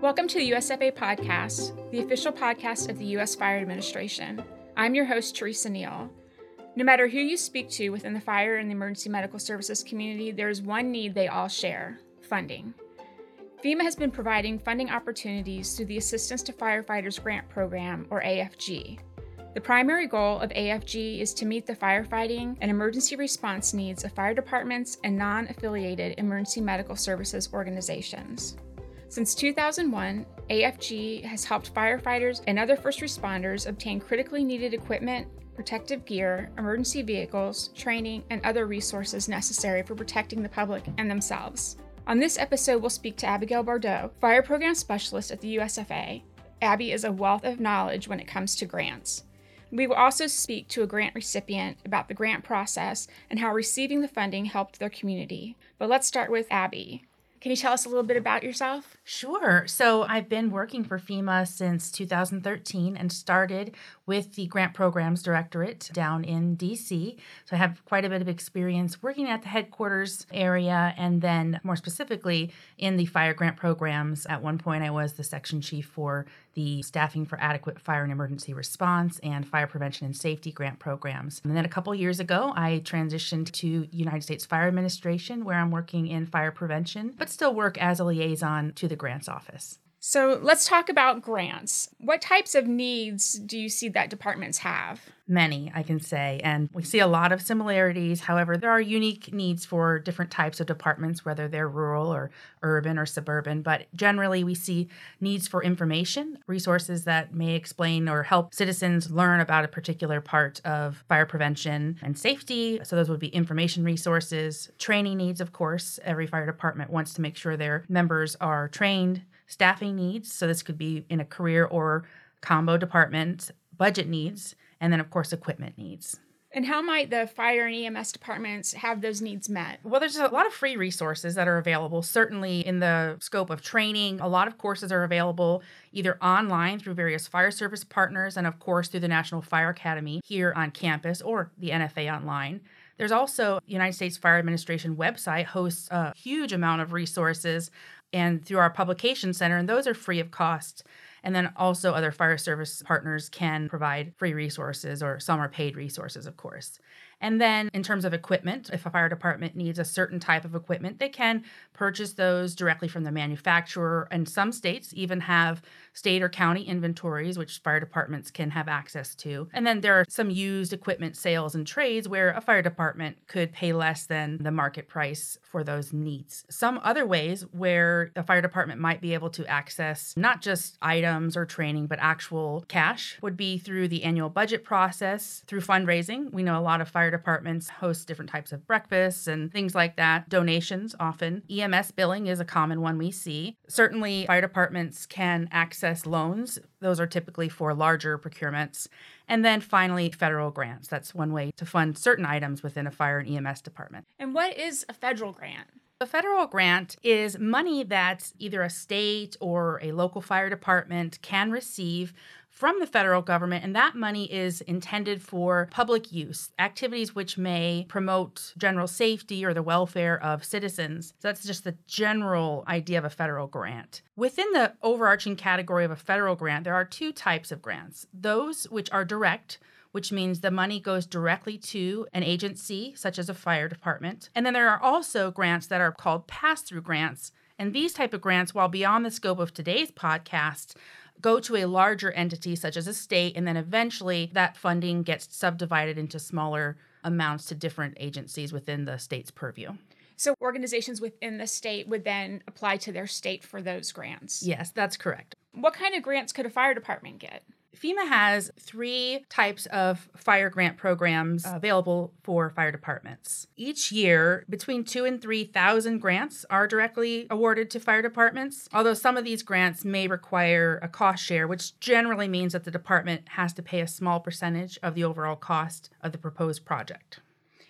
Welcome to the USFA Podcast, the official podcast of the U.S. Fire Administration. I'm your host, Teresa Neal. No matter who you speak to within the fire and the emergency medical services community, there is one need they all share funding. FEMA has been providing funding opportunities through the Assistance to Firefighters Grant Program, or AFG. The primary goal of AFG is to meet the firefighting and emergency response needs of fire departments and non affiliated emergency medical services organizations. Since 2001, AFG has helped firefighters and other first responders obtain critically needed equipment, protective gear, emergency vehicles, training, and other resources necessary for protecting the public and themselves. On this episode, we'll speak to Abigail Bordeaux, Fire Program Specialist at the USFA. Abby is a wealth of knowledge when it comes to grants. We will also speak to a grant recipient about the grant process and how receiving the funding helped their community. But let's start with Abby. Can you tell us a little bit about yourself? Sure. So I've been working for FEMA since 2013 and started with the Grant Programs Directorate down in DC. So I have quite a bit of experience working at the headquarters area and then more specifically in the fire grant programs. At one point, I was the section chief for the Staffing for Adequate Fire and Emergency Response and Fire Prevention and Safety grant programs. And then a couple years ago, I transitioned to United States Fire Administration, where I'm working in fire prevention, but still work as a liaison to the grants office. So let's talk about grants. What types of needs do you see that departments have? Many, I can say. And we see a lot of similarities. However, there are unique needs for different types of departments, whether they're rural or urban or suburban. But generally, we see needs for information, resources that may explain or help citizens learn about a particular part of fire prevention and safety. So, those would be information resources, training needs, of course. Every fire department wants to make sure their members are trained staffing needs. So this could be in a career or combo department, budget needs, and then, of course, equipment needs. And how might the fire and EMS departments have those needs met? Well, there's a lot of free resources that are available, certainly in the scope of training. A lot of courses are available either online through various fire service partners and, of course, through the National Fire Academy here on campus or the NFA online. There's also United States Fire Administration website hosts a huge amount of resources and through our publication center, and those are free of cost. And then also, other fire service partners can provide free resources, or some are paid resources, of course. And then, in terms of equipment, if a fire department needs a certain type of equipment, they can purchase those directly from the manufacturer. And some states even have state or county inventories, which fire departments can have access to. And then there are some used equipment sales and trades where a fire department could pay less than the market price for those needs. Some other ways where a fire department might be able to access not just items or training, but actual cash would be through the annual budget process, through fundraising. We know a lot of fire departments host different types of breakfasts and things like that, donations often. EMS billing is a common one we see. Certainly, fire departments can access access loans. Those are typically for larger procurements. And then finally, federal grants. That's one way to fund certain items within a fire and EMS department. And what is a federal grant? A federal grant is money that either a state or a local fire department can receive from the federal government, and that money is intended for public use, activities which may promote general safety or the welfare of citizens. So that's just the general idea of a federal grant. Within the overarching category of a federal grant, there are two types of grants those which are direct which means the money goes directly to an agency, such as a fire department. And then there are also grants that are called pass through grants. And these type of grants, while beyond the scope of today's podcast, go to a larger entity such as a state, and then eventually that funding gets subdivided into smaller amounts to different agencies within the state's purview. So organizations within the state would then apply to their state for those grants. Yes, that's correct. What kind of grants could a fire department get? FEMA has three types of fire grant programs available for fire departments. Each year, between two and 3,000 grants are directly awarded to fire departments, although some of these grants may require a cost share, which generally means that the department has to pay a small percentage of the overall cost of the proposed project.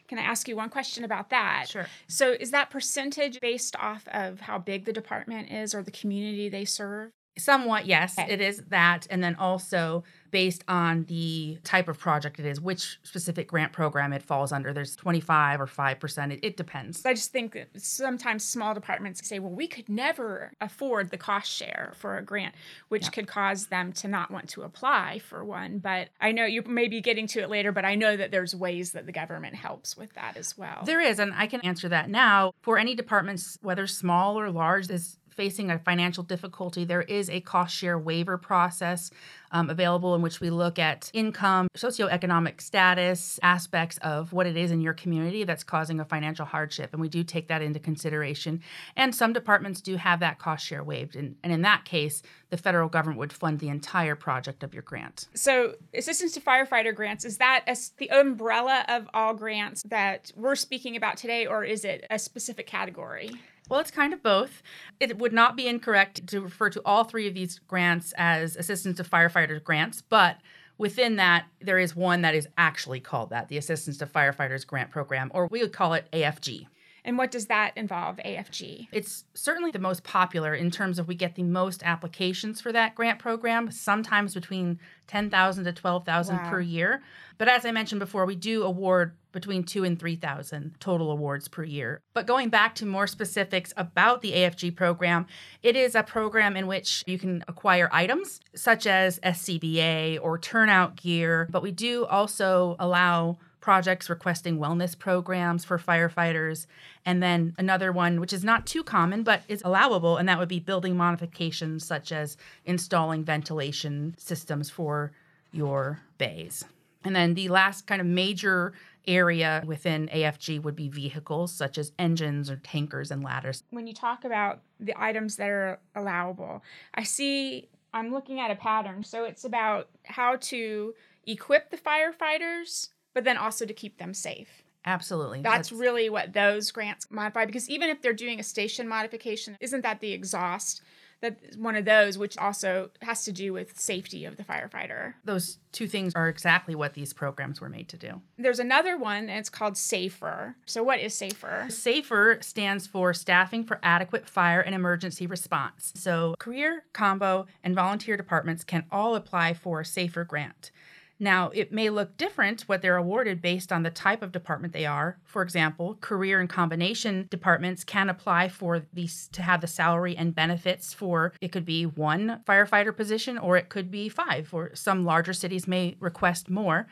Can I ask you one question about that? Sure. So, is that percentage based off of how big the department is or the community they serve? Somewhat, yes, Okay. it is that. And then also based on the type of project it is, which specific grant program it falls under. There's 25 or 5%. It, it depends. I just think that sometimes small departments say, well, we could never afford the cost share for a grant, which Yeah. could cause them to not want to apply for one. But I know you may be getting to it later, but I know that there's ways that the government helps with that as well. There is, and I can answer that now. For any departments, whether small or large, is facing a financial difficulty, there is a cost share waiver process um, available in which we look at income, socioeconomic status, aspects of what it is in your community that's causing a financial hardship. And we do take that into consideration. And some departments do have that cost share waived. And, and in that case, the federal government would fund the entire project of your grant. So, assistance to firefighter grants, is that a the umbrella of all grants that we're speaking about today, or is it a specific category? Well, it's kind of both. It would not be incorrect to refer to all three of these grants as assistance to firefighters grants, but within that, there is one that is actually called that the Assistance to Firefighters Grant Program, or we would call it AFG. And what does that involve, AFG? It's certainly the most popular in terms of we get the most applications for that grant program, sometimes between 10,000 to 12,000 Wow. per year. But as I mentioned before, we do award between 2 and 3,000 total awards per year. But going back to more specifics about the AFG program, it is a program in which you can acquire items such as SCBA or turnout gear, but we do also allow projects requesting wellness programs for firefighters. And then another one, which is not too common but is allowable, and that would be building modifications such as installing ventilation systems for your bays. And then the last kind of major area within AFG would be vehicles such as engines or tankers and ladders. when you talk about the items that are allowable, I see I'm looking at a pattern. So it's about how to equip the firefighters, but then also to keep them safe. Absolutely. That's really what those grants modify because even if they're doing a station modification, isn't that the exhaust? That's one of those, which also has to do with safety of the firefighter. those two things are exactly what these programs were made to do. There's another one, and it's called SAFER. So, what is SAFER? SAFER stands for Staffing for Adequate Fire and Emergency Response. So, career, combo, and volunteer departments can all apply for a SAFER grant. Now, it may look different what they're awarded based on the type of department they are. For example, career and combination departments can apply for these to have the salary and benefits for it could be one firefighter position or it could be five, or some larger cities may request more.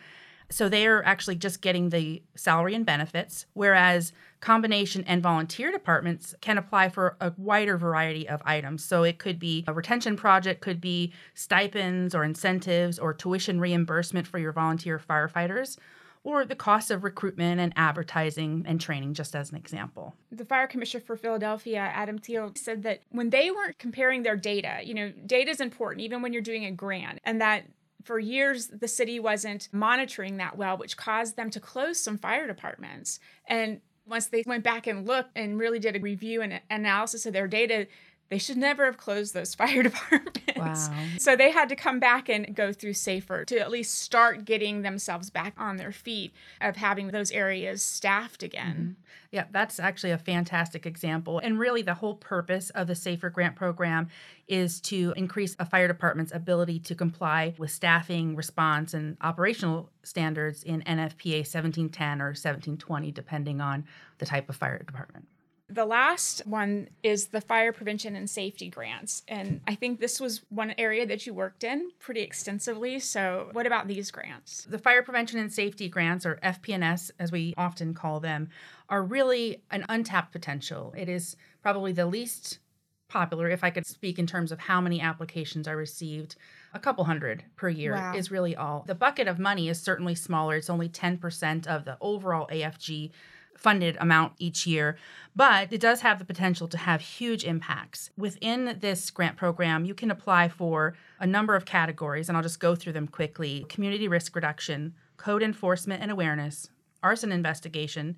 So they are actually just getting the salary and benefits, whereas combination and volunteer departments can apply for a wider variety of items. So it could be a retention project, could be stipends or incentives or tuition reimbursement for your volunteer firefighters, or the cost of recruitment and advertising and training, just as an example. the fire commissioner for Philadelphia, Adam Thiel, said that when they weren't comparing their data, you know, data is important even when you're doing a grant, and that for years the city wasn't monitoring that well, which caused them to close some fire departments. And once they went back and looked and really did a review and analysis of their data, they should never have closed those fire departments. Wow. So they had to come back and go through safer to at least start getting themselves back on their feet of having those areas staffed again. Mm-hmm. Yeah, that's actually a fantastic example. And really, the whole purpose of the Safer Grant Program is to increase a fire department's ability to comply with staffing, response, and operational standards in NFPA 1710 or 1720, depending on the type of fire department. The last one is the fire prevention and safety grants. And I think this was one area that you worked in pretty extensively. So, what about these grants? The fire prevention and safety grants, or FPNS as we often call them, are really an untapped potential. It is probably the least popular, if I could speak in terms of how many applications are received. A couple hundred per year Wow. is really all. The bucket of money is certainly smaller. It's only 10% of the overall AFG funded amount each year, but it does have the potential to have huge impacts. Within this grant program, you can apply for a number of categories, and I'll just go through them quickly community risk reduction, code enforcement and awareness, arson investigation.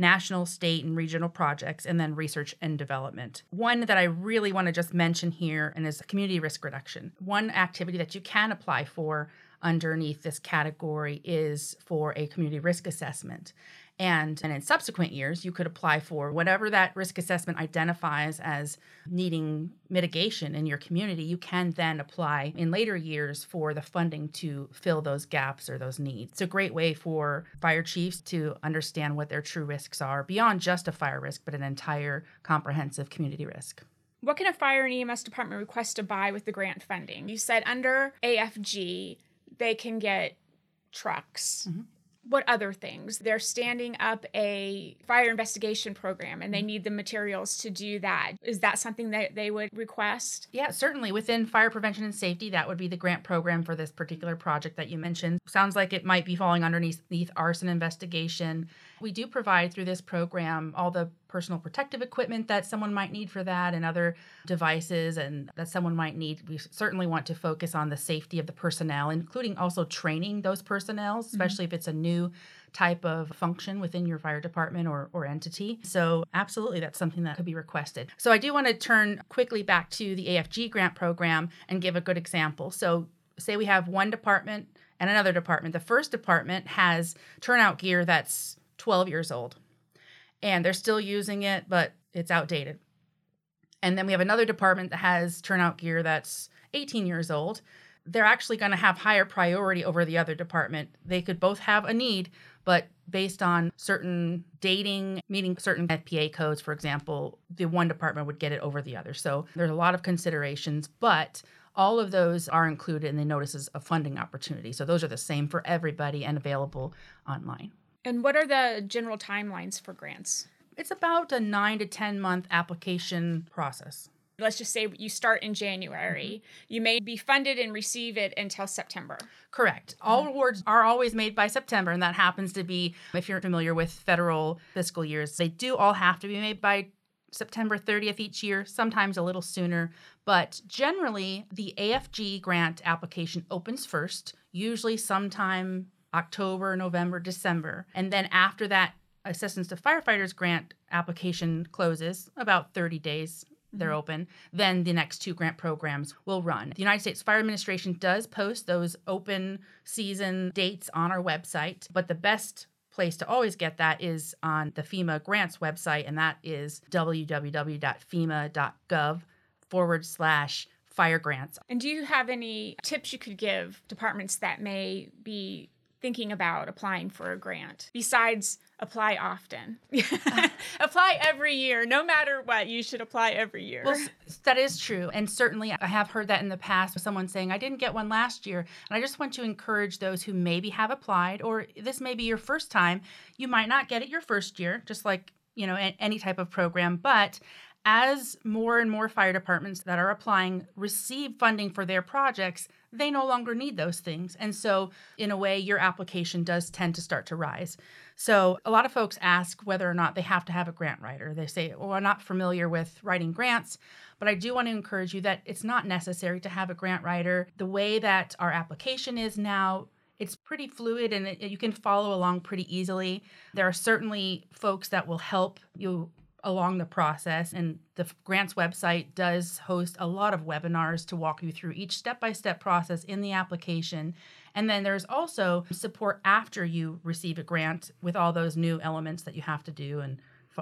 National, state, and regional projects, and then research and development. One that I really want to just mention here and is community risk reduction. One activity that you can apply for underneath this category is for a community risk assessment. And, and in subsequent years, you could apply for whatever that risk assessment identifies as needing mitigation in your community. You can then apply in later years for the funding to fill those gaps or those needs. It's a great way for fire chiefs to understand what their true risks are beyond just a fire risk, but an entire comprehensive community risk. What can a fire and EMS department request to buy with the grant funding? You said under AFG, they can get trucks. Mm-hmm what other things? They're standing up a fire investigation program and they mm-hmm. need the materials to do that. Is that something that they would request? Yeah, certainly. Within fire prevention and safety, that would be the grant program for this particular project that you mentioned. Sounds like it might be falling underneath arson investigation. We do provide through this program all the personal protective equipment that someone might need for that and other devices and that someone might need. We certainly want to focus on the safety of the personnel, including also training those personnel, mm-hmm. especially mm-hmm. if it's a new type of function within your fire department or, or entity. So, absolutely, that's something that could be requested. So, I do want to turn quickly back to the AFG grant program and give a good example. So, say we have one department and another department. The first department has turnout gear that's 12 years old and they're still using it, but it's outdated. And then we have another department that has turnout gear that's 18 years old. They're actually going to have higher priority over the other department. They could both have a need, but based on certain dating, meeting certain FPA codes, for example, the one department would get it over the other. So there's a lot of considerations, but all of those are included in the notices of funding opportunity. So those are the same for everybody and available online. And what are the general timelines for grants? It's about a nine to 10 month application process. Let's just say you start in January. Mm-hmm. You may be funded and receive it until September. Correct. All mm-hmm. awards are always made by September, and that happens to be, if you're familiar with federal fiscal years, they do all have to be made by September 30th each year, sometimes a little sooner. But generally, the AFG grant application opens first, usually sometime October, November, December. And then after that assistance to firefighters grant application closes, about 30 days they're mm-hmm. open, then the next two grant programs will run. The United States Fire Administration does post those open season dates on our website, but the best place to always get that is on the FEMA grants website, and that is www.fema.gov forward slash fire grants. And do you have any tips you could give departments that may be thinking about applying for a grant besides apply often. Apply every year no matter what you should apply every year. Well that is true and certainly i have heard that in the past with someone saying i didn't get one last year and i just want to encourage those who maybe have applied or this may be your first time you might not get it your first year just like you know any type of program but as more and more fire departments that are applying receive funding for their projects, they no longer need those things. And so, in a way, your application does tend to start to rise. So, a lot of folks ask whether or not they have to have a grant writer. They say, Well, I'm not familiar with writing grants, but I do want to encourage you that it's not necessary to have a grant writer. The way that our application is now, it's pretty fluid and it, you can follow along pretty easily. There are certainly folks that will help you along the process. And the grants website does host a lot of webinars to walk you through each step by step process in the application. And then there's also support after you receive a grant with all those new elements that you have to do and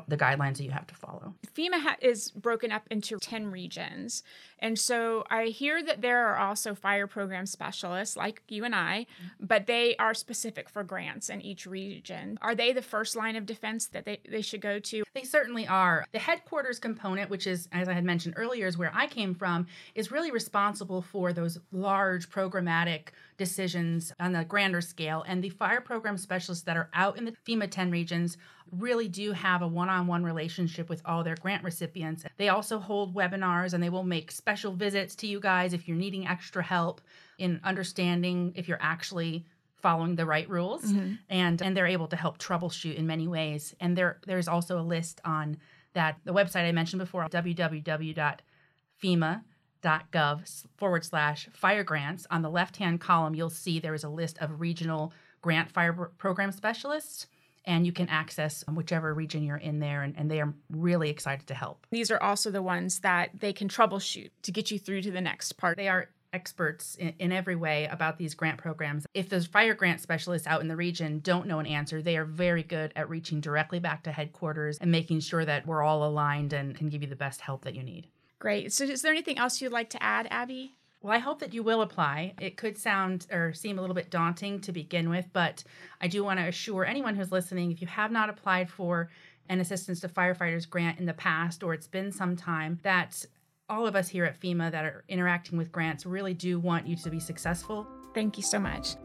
the guidelines that you have to follow. FEMA ha- is broken up into 10 regions. And so I hear that there are also fire program specialists like you and I, mm-hmm. but they are specific for grants in each region. Are they the first line of defense that they, they should go to? They certainly are. The headquarters component, which is, as I had mentioned earlier, is where I came from, is really responsible for those large programmatic decisions on the grander scale. And the fire program specialists that are out in the FEMA 10 regions really do have a one on one relationship with all their grant recipients. They also hold webinars and they will make special visits to you guys if you're needing extra help in understanding if you're actually following the right rules mm-hmm. and and they're able to help troubleshoot in many ways and there there's also a list on that the website i mentioned before www.fema.gov forward slash fire grants on the left hand column you'll see there is a list of regional grant fire program specialists and you can access um, whichever region you're in there and, and they are really excited to help these are also the ones that they can troubleshoot to get you through to the next part they are experts in, in, every way about these grant programs. If those fire grant specialists out in the region don't know an answer, they are very good at reaching directly back to headquarters and making sure that we're all aligned and can give you the best help that you need. Great. So, is there anything else you'd like to add, Abby? Well, I hope that you will apply. It could sound or seem a little bit daunting to begin with, but I do want to assure anyone who's listening if you have not applied for an assistance to firefighters grant in the past or it's been some time that all of us here at FEMA that are interacting with grants really do want you to be successful. Thank you so much.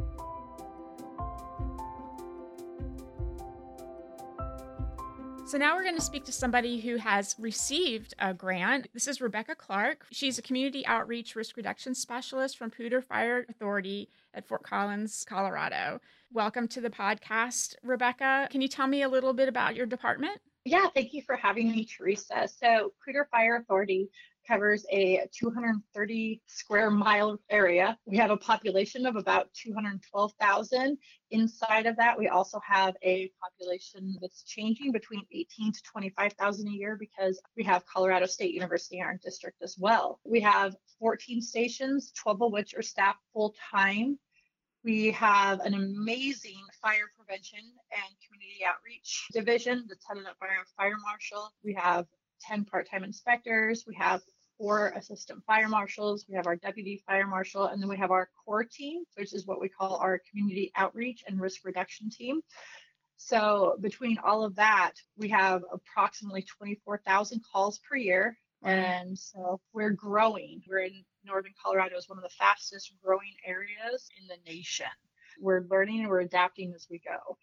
So now we're going to speak to somebody who has received a grant. This is Rebecca Clark. She's a community outreach risk reduction specialist from Poudre Fire Authority at Fort Collins, Colorado. Welcome to the podcast, Rebecca. Can you tell me a little bit about your department? Yeah, thank you for having me, Teresa. So, Poudre Fire Authority covers a 230 square mile area. We have a population of about 212,000. Inside of that, we also have a population that's changing between 18 to 25,000 a year because we have Colorado State University in our district as well. We have 14 stations, 12 of which are staffed full time. We have an amazing fire prevention and community outreach division that's headed up by our fire marshal. We have 10 part-time inspectors. We have four assistant fire marshals. We have our deputy fire marshal, and then we have our core team, which is what we call our community outreach and risk reduction team. So between all of that, we have approximately 24,000 calls per year. And so we're growing. We're in northern Colorado is one of the fastest growing areas in the nation. We're learning and we're adapting as we go.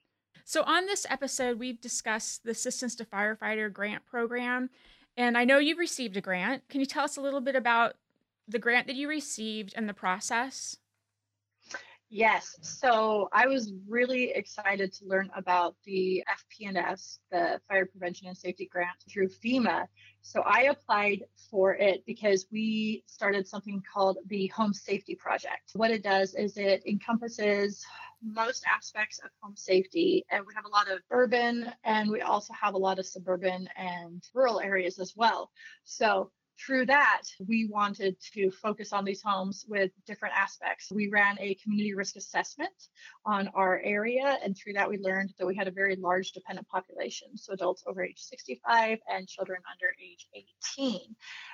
So, on this episode, we've discussed the Assistance to Firefighter grant program. And I know you've received a grant. Can you tell us a little bit about the grant that you received and the process? Yes. So I was really excited to learn about the FP&S, the Fire Prevention and Safety Grant through FEMA. So I applied for it because we started something called the Home Safety Project. What it does is it encompasses most aspects of home safety. And we have a lot of urban and we also have a lot of suburban and rural areas as well. So through that, we wanted to focus on these homes with different aspects. We ran a community risk assessment on our area, and through that, we learned that we had a very large dependent population, so adults over age 65 and children under age 18.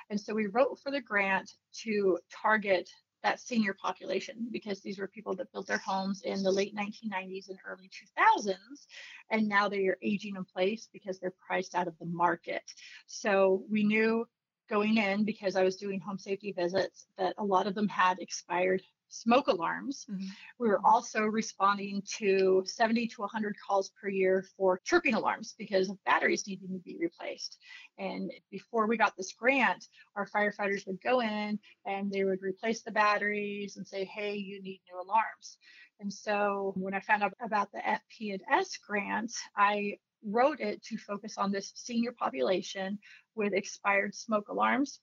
And so we wrote for the grant to target that senior population because these were people that built their homes in the late 1990s and early 2000s and now they are aging in place because they're priced out of the market. So we knew going in because i was doing home safety visits that a lot of them had expired smoke alarms. Mm-hmm. We were also responding to 70 to 100 calls per year for chirping alarms because of batteries needing to be replaced. And before we got this grant, our firefighters would go in and they would replace the batteries and say, hey, you need new alarms. And so when I found out about the FP and S grant, I wrote it to focus on this senior population with expired smoke alarms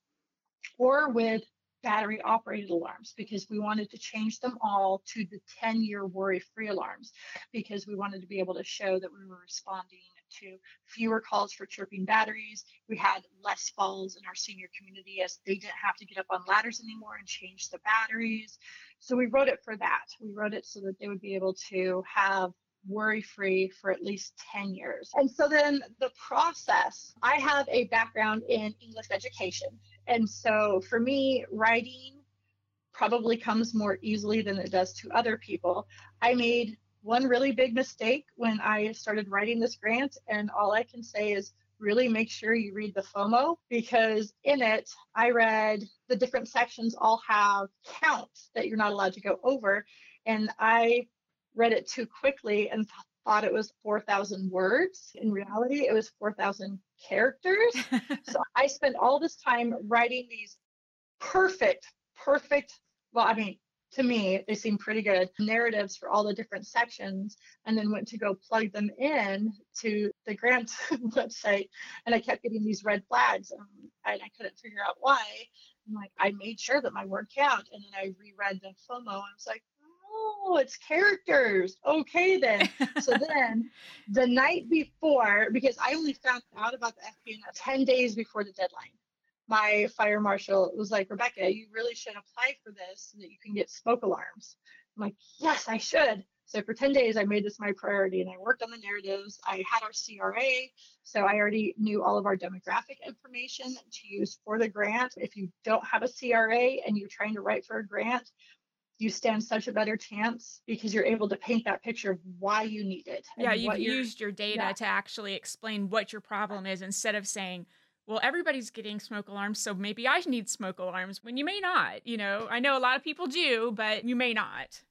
or with battery operated alarms because we wanted to change them all to the 10 year worry free alarms because we wanted to be able to show that we were responding to fewer calls for chirping batteries. We had less falls in our senior community as they didn't have to get up on ladders anymore and change the batteries. So we wrote it for that. We wrote it so that they would be able to have worry free for at least 10 years. And so then the process, I have a background in English education. And so for me, writing probably comes more easily than it does to other people. I made one really big mistake when I started writing this grant, and all I can say is really make sure you read the NOFO because in it, I read the different sections all have counts that you're not allowed to go over. And I read it too quickly and thought it was 4,000 words. In reality, it was 4,000 characters. so I spent all this time writing these perfect, perfect, well, I mean, to me, they seem pretty good narratives for all the different sections, and then went to go plug them in to the grant website. And I kept getting these red flags, um, and I, I couldn't figure out why. I'm like, I made sure that my word count, and then I reread the NOFO, and I was like, oh, it's characters. Okay, then. so then the night before, because I only found out about the FPN 10 days before the deadline. my fire marshal was like, Rebecca, you really should apply for this so that you can get smoke alarms. I'm like, yes, I should. So for 10 days, I made this my priority and I worked on the narratives. I had our CRA, so I already knew all of our demographic information to use for the grant. If you don't have a CRA and you're trying to write for a grant, you stand such a better chance because you're able to paint that picture of why you need it. Yeah, you've used your data yeah. to actually explain what your problem is instead of saying, well, everybody's getting smoke alarms, so maybe I need smoke alarms when you may not. You know, I know a lot of people do, but you may not.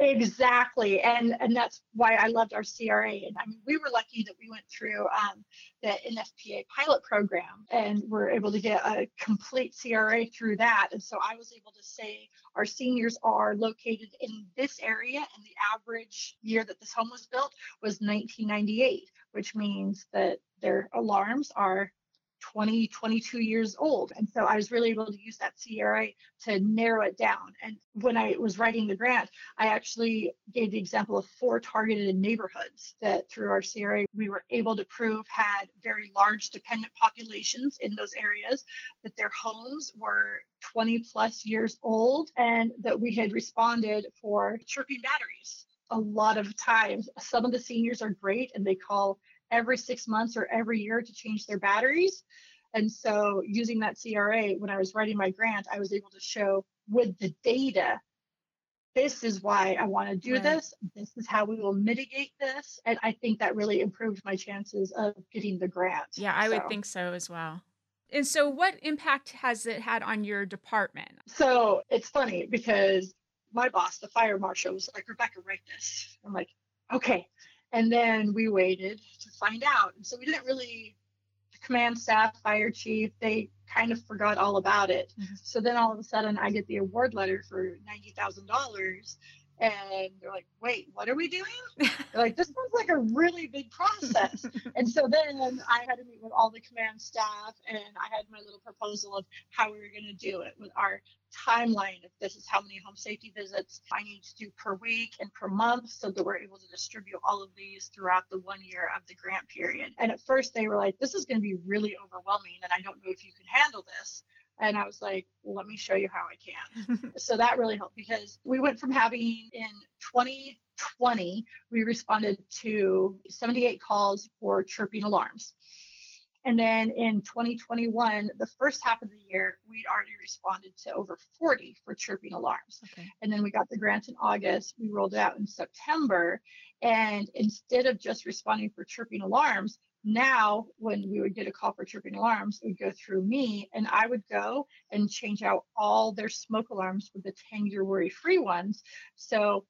Exactly, and and that's why I loved our CRA. And I mean, we were lucky that we went through um, the NFPA pilot program and were able to get a complete CRA through that. And so I was able to say our seniors are located in this area, and the average year that this home was built was 1998, which means that their alarms are 20, 22 years old. And so I was really able to use that CRA to narrow it down. And when I was writing the grant, I actually gave the example of four targeted neighborhoods that through our CRA we were able to prove had very large dependent populations in those areas, that their homes were 20 plus years old, and that we had responded for chirping batteries. A lot of times, some of the seniors are great and they call every six months or every year to change their batteries. And so, using that CRA, when I was writing my grant, I was able to show with the data this is why I want to do right. this. This is how we will mitigate this. And I think that really improved my chances of getting the grant. Yeah, I so. would think so as well. And so, what impact has it had on your department? So, it's funny because my boss, the fire marshal, was like, Rebecca, write this. I'm like, okay. And then we waited to find out. And so we didn't really, the command staff, fire chief, they kind of forgot all about it. Mm-hmm. So then all of a sudden I get the award letter for $90,000 and they're like, wait, what are we doing? they're like, this sounds like a really big process. and so then I had to meet with all the command staff and I had my little proposal of how we were going to do it with our timeline if this is how many home safety visits I need to do per week and per month so that we're able to distribute all of these throughout the one year of the grant period. And at first they were like, this is going to be really overwhelming and I don't know if you can handle this. And I was like, well, let me show you how I can. so that really helped because we went from having in 2020, we responded to 78 calls for chirping alarms. And then in 2021, the first half of the year, we'd already responded to over 40 for chirping alarms. Okay. And then we got the grant in August. We rolled it out in September. And instead of just responding for chirping alarms, now when we would get a call for chirping alarms, it would go through me and I would go and change out all their smoke alarms with the 10 year worry free ones. So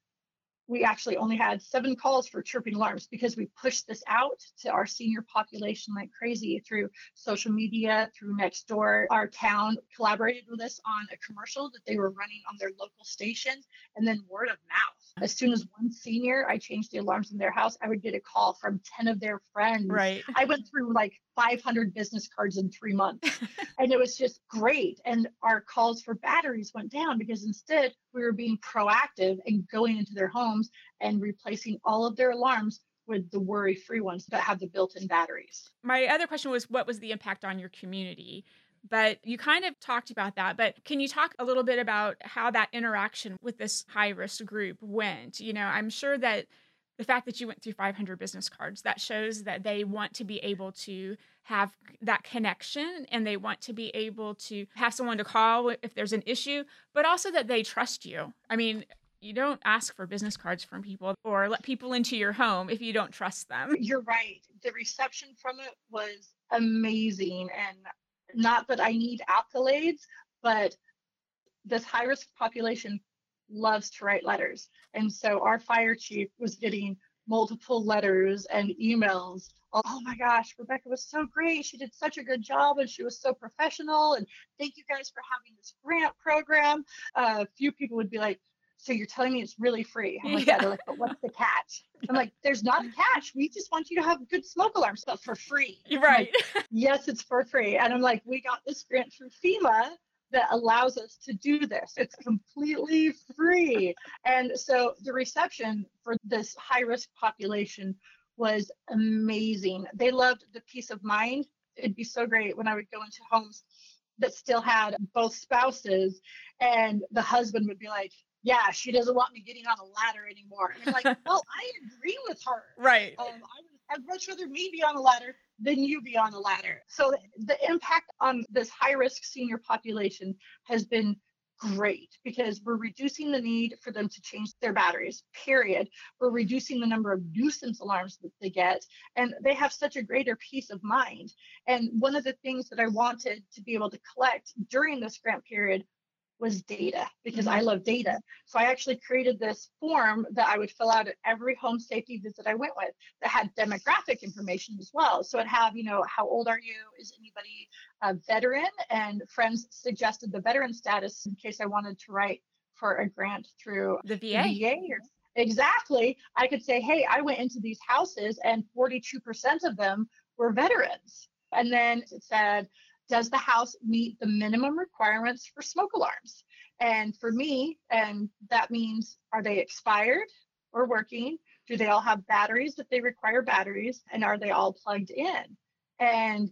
we actually only had seven calls for chirping alarms because we pushed this out to our senior population like crazy through social media, through Nextdoor. Our town collaborated with us on a commercial that they were running on their local station and then word of mouth. As soon as one senior, I changed the alarms in their house, I would get a call from 10 of their friends. Right. I went through like 500 business cards in three months. and it was just great. And our calls for batteries went down because instead we were being proactive and going into their homes and replacing all of their alarms with the worry free ones that have the built in batteries. My other question was what was the impact on your community? But you kind of talked about that. But can you talk a little bit about how that interaction with this high risk group went? You know, I'm sure that the fact that you went through 500 business cards that shows that they want to be able to have that connection and they want to be able to have someone to call if there's an issue but also that they trust you i mean you don't ask for business cards from people or let people into your home if you don't trust them you're right the reception from it was amazing and not that i need accolades but this high risk population loves to write letters. And so our fire chief was getting multiple letters and emails. Oh my gosh, Rebecca was so great. She did such a good job and she was so professional. And thank you guys for having this grant program. Uh, a few people would be like, so you're telling me it's really free? I'm like, yeah. yeah. like, but what's the catch? I'm like, there's not a catch. We just want you to have good smoke alarm stuff for free. You're right. Like, yes, it's for free. And I'm like, we got this grant through FEMA that allows us to do this. It's completely free. And so the reception for this high risk population was amazing. They loved the peace of mind. It'd be so great when I would go into homes that still had both spouses, and the husband would be like, yeah, she doesn't want me getting on a ladder anymore. And I'm like, well, I agree with her. Right. Um, I would much rather me be on a ladder than you be on a ladder. So the impact on this high risk senior population has been great because we're reducing the need for them to change their batteries, period. We're reducing the number of nuisance alarms that they get, and they have such a greater peace of mind. And one of the things that I wanted to be able to collect during this grant period was data because mm-hmm. I love data. So I actually created this form that I would fill out at every home safety visit I went with that had demographic information as well. So it had, you know, how old are you? Is anybody a veteran? And friends suggested the veteran status in case I wanted to write for a grant through the VA. The VA or, exactly. I could say, hey, I went into these houses and 42% of them were veterans. And then it said, does the house meet the minimum requirements for smoke alarms? And for me, and that means are they expired or working? Do they all have batteries if they require batteries? And are they all plugged in? And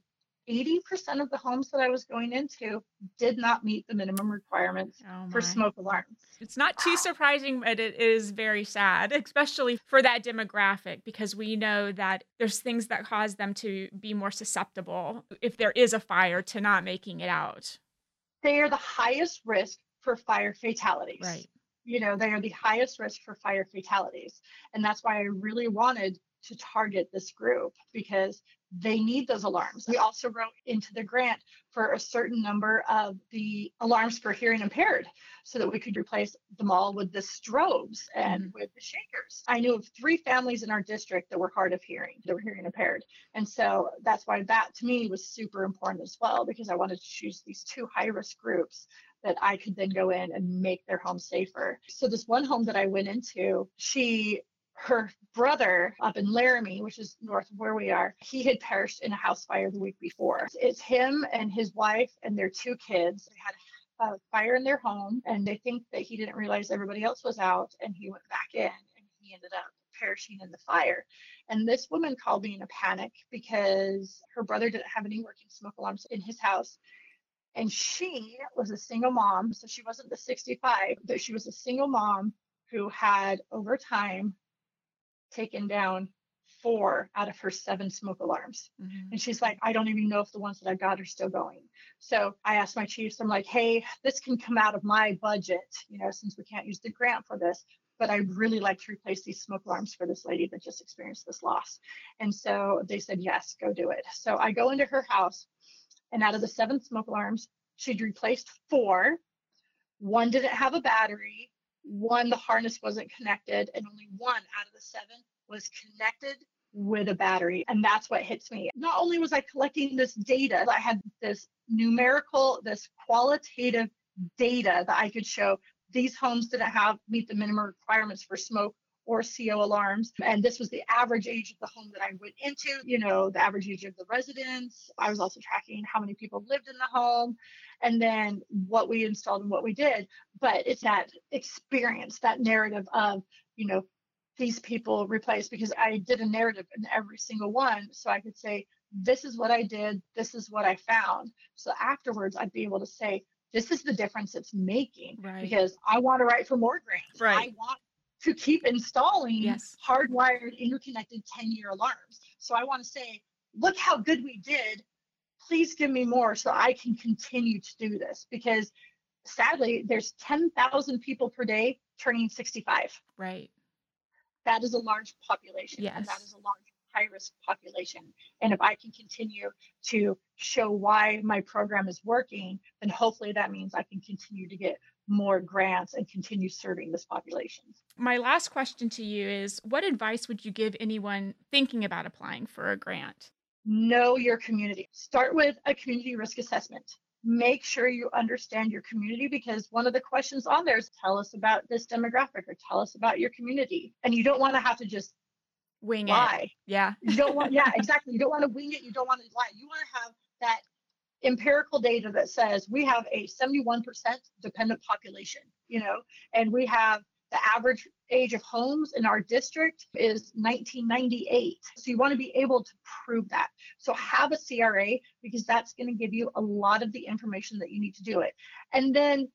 80% of the homes that I was going into did not meet the minimum requirements oh for smoke alarms. It's not too surprising, but it is very sad, especially for that demographic, because we know that there's things that cause them to be more susceptible if there is a fire to not making it out. They are the highest risk for fire fatalities. Right. You know, they are the highest risk for fire fatalities. And that's why I really wanted to target this group because they need those alarms. We also wrote into the grant for a certain number of the alarms for hearing impaired so that we could replace them all with the strobes and mm-hmm. with the shakers. I knew of three families in our district that were hard of hearing, that were hearing impaired. And so that's why that to me was super important as well, because I wanted to choose these two high risk groups that I could then go in and make their home safer. So this one home that I went into, she her brother up in Laramie, which is north of where we are, he had perished in a house fire the week before. It's him and his wife and their two kids. They had a fire in their home and they think that he didn't realize everybody else was out and he went back in and he ended up perishing in the fire. And this woman called me in a panic because her brother didn't have any working smoke alarms in his house. And she was a single mom. So she wasn't the 65, but she was a single mom who had over time taken down four out of her seven smoke alarms. Mm-hmm. And she's like, I don't even know if the ones that I got are still going. So I asked my chiefs, I'm like, hey, this can come out of my budget, you know, since we can't use the grant for this. But I'd really like to replace these smoke alarms for this lady that just experienced this loss. And so they said, yes, go do it. So I go into her house, and out of the seven smoke alarms, she'd replaced four. One didn't have a battery, one the harness wasn't connected and only one out of the seven was connected with a battery and that's what hits me not only was i collecting this data i had this numerical this qualitative data that i could show these homes didn't have meet the minimum requirements for smoke or CO alarms. And this was the average age of the home that I went into, you know, the average age of the residents. I was also tracking how many people lived in the home and then what we installed and what we did. But it's that experience, that narrative of, you know, these people replaced because I did a narrative in every single one. So I could say, this is what I did, this is what I found. So afterwards, I'd be able to say, this is the difference it's making right. because I want to write for more grants. Right. I want to keep installing yes. hardwired interconnected 10 year alarms. So I want to say, look how good we did please give me more so I can continue to do this because sadly there's 10,000 people per day turning 65. Right. That is a large population. Yes. And that is a large high risk population. And if I can continue to show why my program is working, then hopefully that means I can continue to get more grants and continue serving this population. My last question to you is what advice would you give anyone thinking about applying for a grant? Know your community. Start with a community risk assessment. Make sure you understand your community because one of the questions on there is tell us about this demographic or tell us about your community. And you don't want to have to just wing lie. it. Yeah. you don't want, yeah, exactly. You don't want to wing it. You don't want to lie. You want to have that empirical data that says we have a 71% dependent population, you know, and we have The average age of homes in our district is 1998. So you want to be able to prove that. So have a CRA because that's going to give you a lot of the information that you need to do it. And then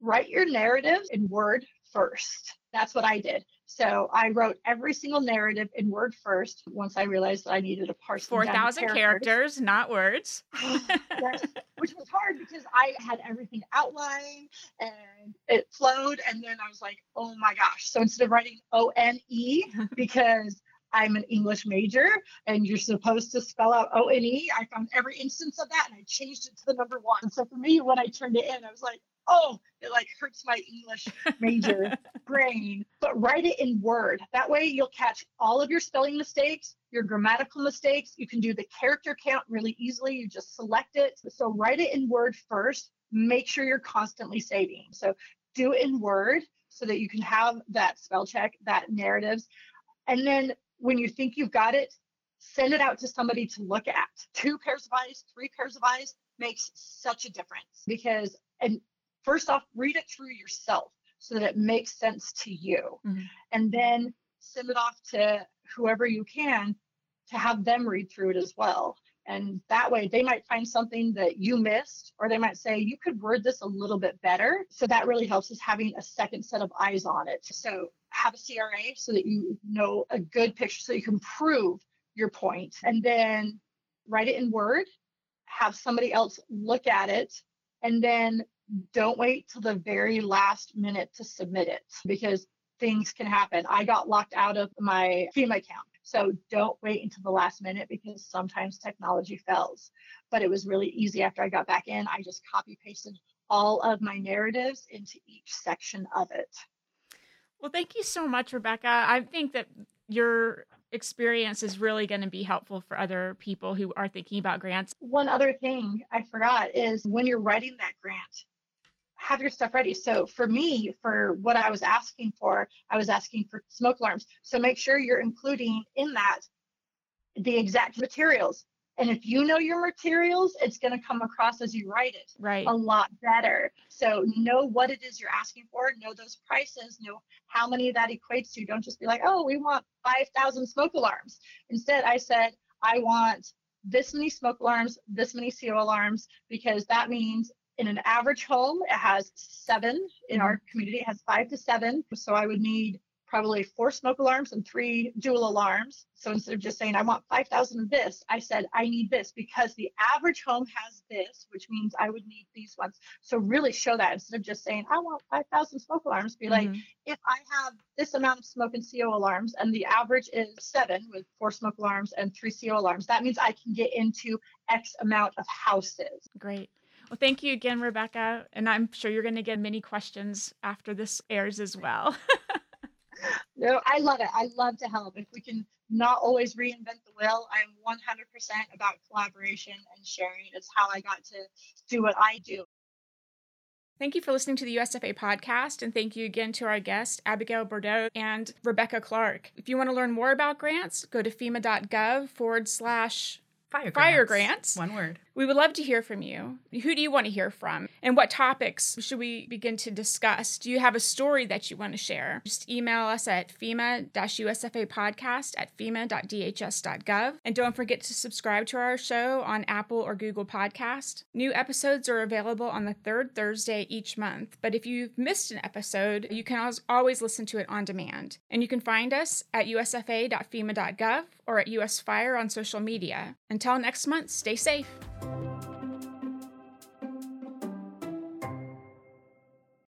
write your narrative in Word first. That's what I did. So I wrote every single narrative in Word first once I realized that I needed to parse 4,000 characters, not words. yes, which was hard because I had everything outlined and it flowed. And then I was like, oh my gosh. So instead of writing O N E, because I'm an English major and you're supposed to spell out O N E, I found every instance of that and I changed it to the number one. So for me, when I turned it in, I was like, oh, it like hurts my English major brain. But write it in Word. That way you'll catch all of your spelling mistakes, your grammatical mistakes. You can do the character count really easily. You just select it. So write it in Word first. Make sure you're constantly saving. So do it in Word so that you can have that spell check, that narratives. And then when you think you've got it, send it out to somebody to look at. Two pairs of eyes, three pairs of eyes makes such a difference because and first off, read it through yourself so that it makes sense to you. Mm-hmm. And then send it off to whoever you can to have them read through it as well. And that way they might find something that you missed, or they might say, you could word this a little bit better. So that really helps us having a second set of eyes on it. So have a CRA so that you know a good picture so you can prove your point. And then write it in Word, have somebody else look at it, and then don't wait till the very last minute to submit it because things can happen. I got locked out of my FEMA account. So don't wait until the last minute because sometimes technology fails. But it was really easy after I got back in. I just copy pasted all of my narratives into each section of it. Well, thank you so much, Rebecca. I think that your experience is really going to be helpful for other people who are thinking about grants. One other thing I forgot is when you're writing that grant, have your stuff ready. So for me, for what I was asking for, I was asking for smoke alarms. So make sure you're including in that the exact materials. And if you know your materials, it's going to come across as you write it right. a lot better. So know what it is you're asking for, know those prices, know how many that equates to. Don't just be like, oh, we want 5,000 smoke alarms. Instead, I said, I want this many smoke alarms, this many CO alarms, because that means in an average home, it has seven. In our mm-hmm. community, it has five to seven. So I would need probably four smoke alarms and three dual alarms. So instead of just saying, I want 5,000 of this, I said, I need this because the average home has this, which means I would need these ones. So really show that instead of just saying, I want 5,000 smoke alarms, be like, mm-hmm. if I have this amount of smoke and CO alarms and the average is seven with four smoke alarms and three CO alarms, that means I can get into X amount of houses. Great. Well, thank you again, Rebecca. And I'm sure you're going to get many questions after this airs as well. no, I love it. I love to help. If we can not always reinvent the wheel, I'm 100% about collaboration and sharing. It's how I got to do what I do. Thank you for listening to the USFA podcast, and thank you again to our guests, Abigail Bordeaux and Rebecca Clark. If you want to learn more about grants, go to FEMA.gov forward slash fire grants. Fire grants. One word. We would love to hear from you. Who do you want to hear from? And what topics should we begin to discuss? Do you have a story that you want to share? Just email us at FEMA USFA podcast at FEMA.dhs.gov. And don't forget to subscribe to our show on Apple or Google Podcast. New episodes are available on the third Thursday each month. But if you've missed an episode, you can always listen to it on demand. And you can find us at usfa.fema.gov or at US Fire on social media. Until next month, stay safe. Thank you.